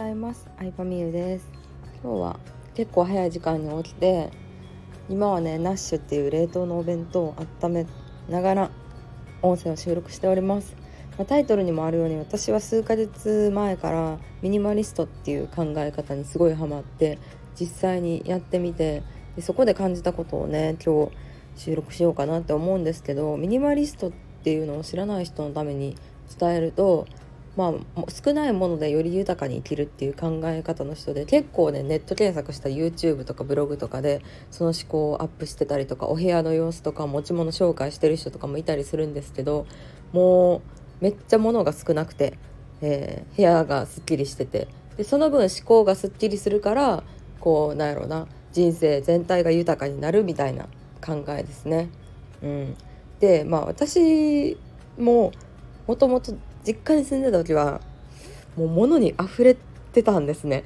ざいます。アイパミユです。今日は結構早い時間に起きて今はねナッシュっていう冷凍のお弁当を温めながら音声を収録しております、まあ、タイトルにもあるように私は数ヶ月前からミニマリストっていう考え方にすごいハマって実際にやってみてでそこで感じたことをね今日収録しようかなって思うんですけどミニマリストっていうのを知らない人のために伝えるとまあ、少ないものでより豊かに生きるっていう考え方の人で結構ねネット検索した YouTube とかブログとかでその思考をアップしてたりとかお部屋の様子とか持ち物紹介してる人とかもいたりするんですけどもうめっちゃ物が少なくて、えー、部屋がすっきりしててでその分思考がすっきりするからこうなんやろうな人生全体が豊かになるみたいな考えですね。うん、でまあ私ももともと実家に住んでた時はもう物に溢れてたんですね。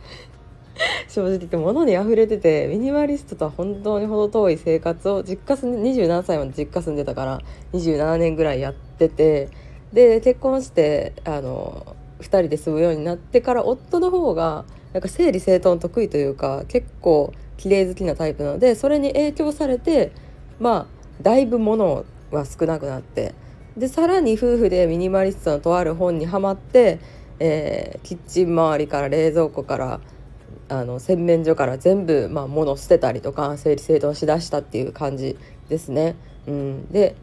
正直言って物に溢れててミニマリストとは本当に程遠い生活を実家住んで27歳まで実家住んでたから27年ぐらいやっててで結婚してあの2人で住むようになってから夫の方がなんか整理整頓得意というか結構綺麗好きなタイプなのでそれに影響されてまあだいぶ物は少なくなってでさらに夫婦でミニマリストのとある本にはまって、えー、キッチン周りから冷蔵庫からあの洗面所から全部、まあ、物捨てたりとか整理整頓しだしたっていう感じですね。うん、で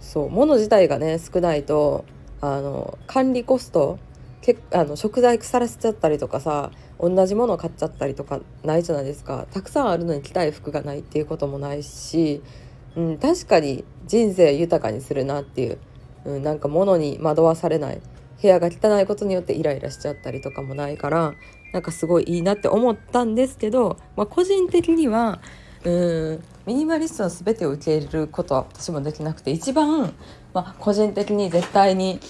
そう物自体がね少ないとあの管理コストけあの食材腐らせちゃったりとかさ同じものを買っちゃったりとかないじゃないですかたくさんあるのに着たい服がないっていうこともないしうん、確かに人生豊かにするなっていう、うん、なんか物に惑わされない部屋が汚いことによってイライラしちゃったりとかもないからなんかすごいいいなって思ったんですけど、まあ、個人的にはうんミニマリストの全てを受け入れることは私もできなくて一番、まあ、個人的に絶対に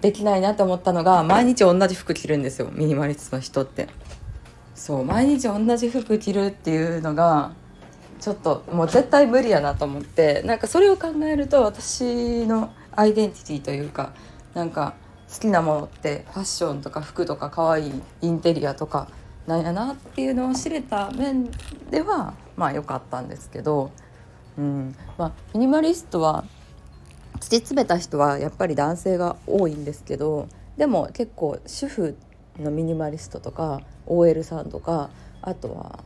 できないなって思ったのが毎日同じ服着るんですよミニマリストの人って。そう毎日同じ服着るっていうのがちょっともう絶対無理やなと思ってなんかそれを考えると私のアイデンティティというかなんか好きなものってファッションとか服とか可愛いインテリアとかなんやなっていうのを知れた面ではまあ良かったんですけど、うん。まあ、ミニマリストは突き詰めた人はやっぱり男性が多いんですけどでも結構主婦のミニマリストとか OL さんとかあとは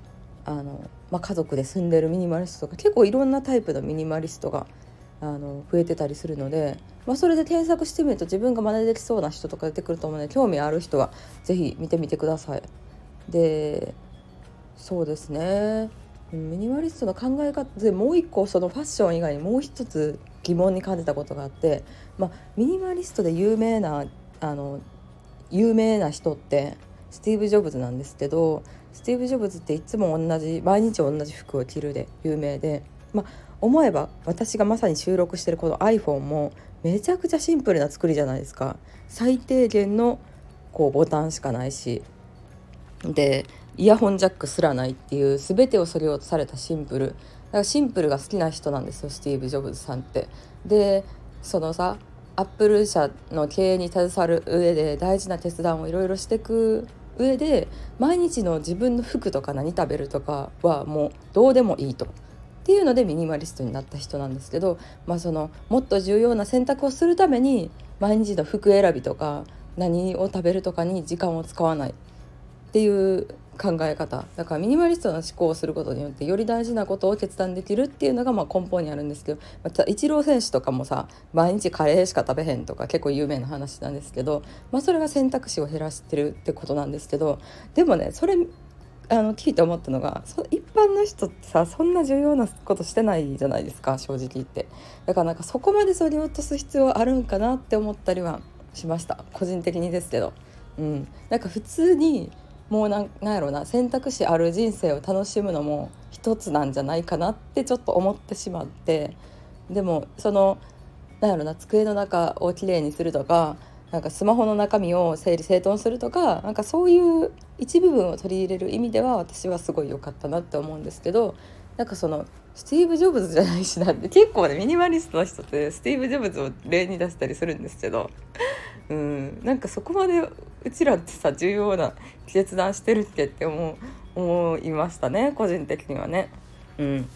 あの、まあ、家族で住んでるミニマリストとか結構いろんなタイプのミニマリストがあの増えてたりするので、まあ、それで添削してみると自分が真似できそうな人とか出てくると思うので興味ある人は是非見てみてください。でそうですねミニマリストの考え方でもう一個そのファッション以外にもう一つ疑問に感じたことがあって、まあ、ミニマリストで有名なあの有名な人ってスティーブ・ジョブズなんですけどスティーブ・ジョブズっていつも同じ毎日同じ服を着るで有名で。まあ思えば私がまさに収録してるこの iPhone もめちゃくちゃシンプルな作りじゃないですか。最低限のこうボタンしかないし。でイヤホンジャックすらないっていう全てをそれをされたシンプル。だからシンプルが好きな人なんですよスティーブ・ジョブズさんって。でそのさアップル社の経営に携わる上で大事な決断をいろいろしていく上で毎日の自分の服とか何食べるとかはもうどうでもいいと。っていうのでミニマリストになった人なんですけど、まあ、そのもっと重要な選択をするために毎日の服選びとか何を食べるとかに時間を使わないっていう考え方。だからミニマリストな思考をすることによってより大事なことを決断できるっていうのがま根本にあるんですけど、またイチロー選手とかもさ毎日カレーしか食べへんとか結構有名な話なんですけど、まあ、それが選択肢を減らしてるってことなんですけどでもねそれあの聞いて思ったのが一般の人ってさそんな重要なことしてないじゃないですか正直言って。だからなんかそこまでそり落とす必要あるんかなって思ったりはしました。個人的にですけど、うん、なんか普通にもうなんなんやろな選択肢ある人生を楽しむのも一つなんじゃないかなってちょっと思ってしまってでもそのなんやろな机の中をきれいにするとかなんかスマホの中身を整理整頓するとかなんかそういう一部分を取り入れる意味では私はすごい良かったなって思うんですけどなんかそのスティーブ・ジョブズじゃないしなって結構ねミニマリストの人ってスティーブ・ジョブズを例に出したりするんですけどうんなんかそこまでうちらってさ重要な決断してるってって思思いましたね個人的にはね。うん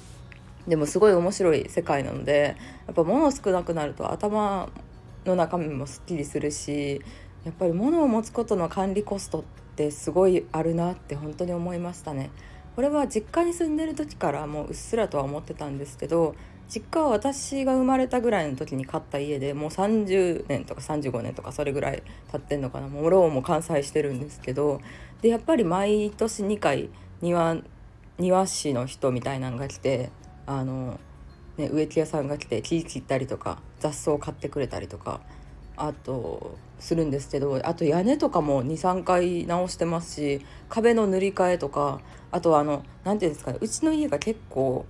でもすごい面白い世界なのでやっぱ物少なくなると頭の中身もすっきりするしやっぱり物を持つことの管理コストってすごいあるなって本当に思いましたね。これは実家に住んでる時からもううっすらとは思ってたんですけど実家は私が生まれたぐらいの時に買った家でもう30年とか35年とかそれぐらい経ってんのかな。もうローンも完済してるんですけど。でやっぱり毎年2回庭庭師の人みたいなのが来てあの、ね、植木屋さんが来て木切ったりとか雑草を買ってくれたりとかあとするんですけどあと屋根とかも23回直してますし壁の塗り替えとかあとあの何ていうんですかねうちの家が結構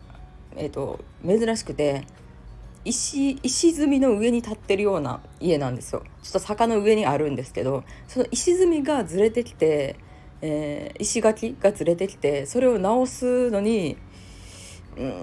えーと、珍しくて石石積みの上に立ってるような家なんですよ。ちょっと坂の上にあるんですけどその石積みがずれてきて、えー、石垣がずれてきてそれを直すのにうん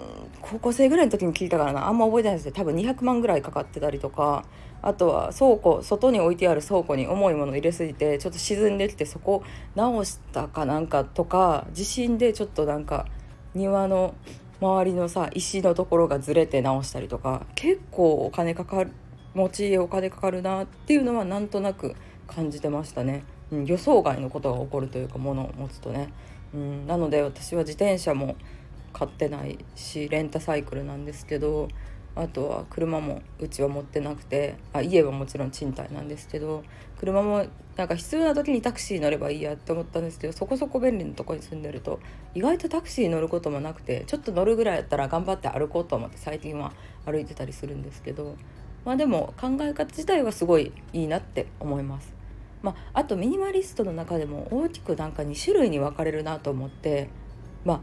高校生ぐらいの時に聞いたからな。あんま覚えてないですけど多分200万ぐらいかかってたりとかあとは倉庫外に置いてある倉庫に重いもの入れすぎてちょっと沈んできてそこ直したかなんかとか地震でちょっとなんか庭の周りのさ石のところがずれて直したりとか結構お金かかる持ち家お金かかるなっていうのはなんとなく感じてましたね、うん、予想外のことが起こるというか物を持つとね、うん、なので私は自転車も買ってないしレンタサイクルなんですけどあとは車もうちは持ってなくてあ家はもちろん賃貸なんですけど車もなんか必要な時にタクシー乗ればいいやって思ったんですけどそこそこ便利なとこに住んでると意外とタクシー乗ることもなくてちょっと乗るぐらいやったら頑張って歩こうと思って最近は歩いてたりするんですけどまあでも考え方自体はすごいいいなって思います。まあ、あとミニマリストの中でも大きくなんか2種類に分かれるなと思ってまあ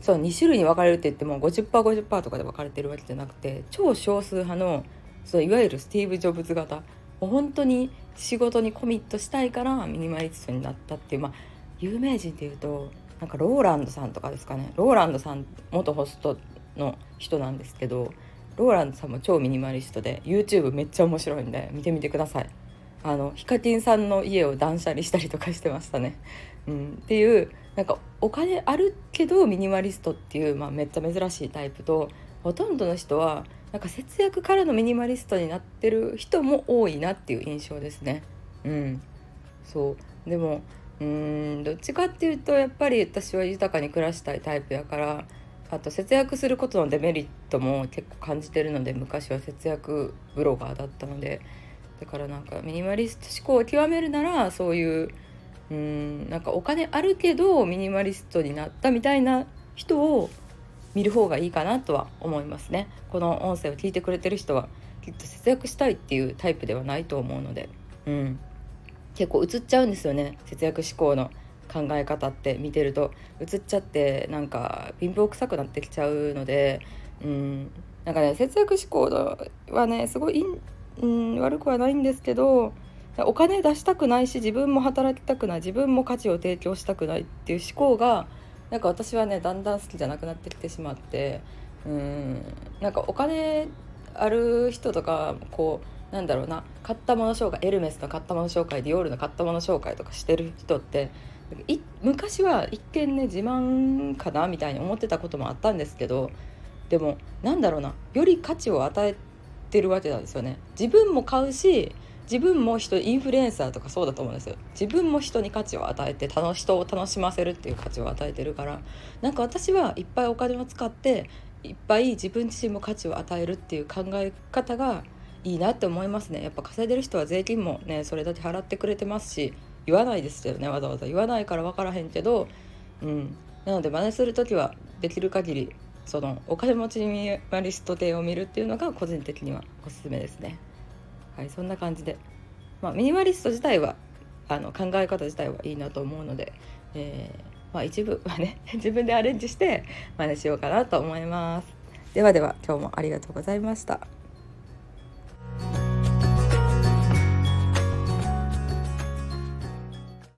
そう2種類に分かれるって言っても 50%50% とかで分かれてるわけじゃなくて超少数派のそういわゆるスティーブ・ジョブズ型もう本当に仕事にコミットしたいからミニマリストになったっていうまあ有名人っていうとなんかローランドさんとかですかね。ローランドさん元ホストの人なんですけどローランドさんも超ミニマリストで YouTube めっちゃ面白いんで見てみてください。あのヒカキンさんの家を断捨離したりとかしてましたね、うん、っていうなんかお金あるけどミニマリストっていう、まあ、めっちゃ珍しいタイプとほとんどの人はなんか節約からのミニマリストになってる人も多いなっていう印象ですね。うん、そう。でもうんどっちかっていうとやっぱり私は豊かに暮らしたいタイプやからあと節約することのデメリットも結構感じてるので昔は節約ブロガーだったのでだからなんかミニマリスト思考を極めるならそういううんなんかお金あるけどミニマリストになったみたいな人を見る方がいいかなとは思いますね。この音声を聞いてくれてる人はきっと節約したいっていうタイプではないと思うので、うん、結構映っちゃうんですよね。節約志向の考え方って見てると。映っちゃってなんか貧乏臭くなってきちゃうので、うん、なんかね節約志向はねすごい、うん、悪くはないんですけどお金出したくないし自分も働きたくない自分も価値を提供したくないっていう思考がなんか私はねだんだん好きじゃなくなってきてしまってうんなんかお金ある人とかこうなんだろうな買ったもの紹介エルメスの買ったもの紹介ディオールの買ったもの紹介とかしてる人って昔は一見ね自慢かなみたいに思ってたこともあったんですけどでもなんだろうなより価値を与えてるわけなんですよね。自分も買うし自分も人インフルエンサーとかそうだと思うんですよ。自分も人に価値を与えて楽人を楽しませるっていう価値を与えてるからなんか私はいっぱいお金を使っていっぱい自分自身も価値を与えるっていう考え方がいいなって思いますね。やっぱ稼いでる人は税金もねそれだけ払ってくれてますし言わないですよね。わざわざ言わないから分からへんけどうん。なので真似する時はできる限りそのお金持ちミニマリスト系を見るっていうのが個人的にはおすすめですね。はいそんな感じで、まあ、ミニマリスト自体はあの考え方自体はいいなと思うので、えー、まあ、一部はね 自分でアレンジして真似しようかなと思います。ではでは今日もありがとうございました。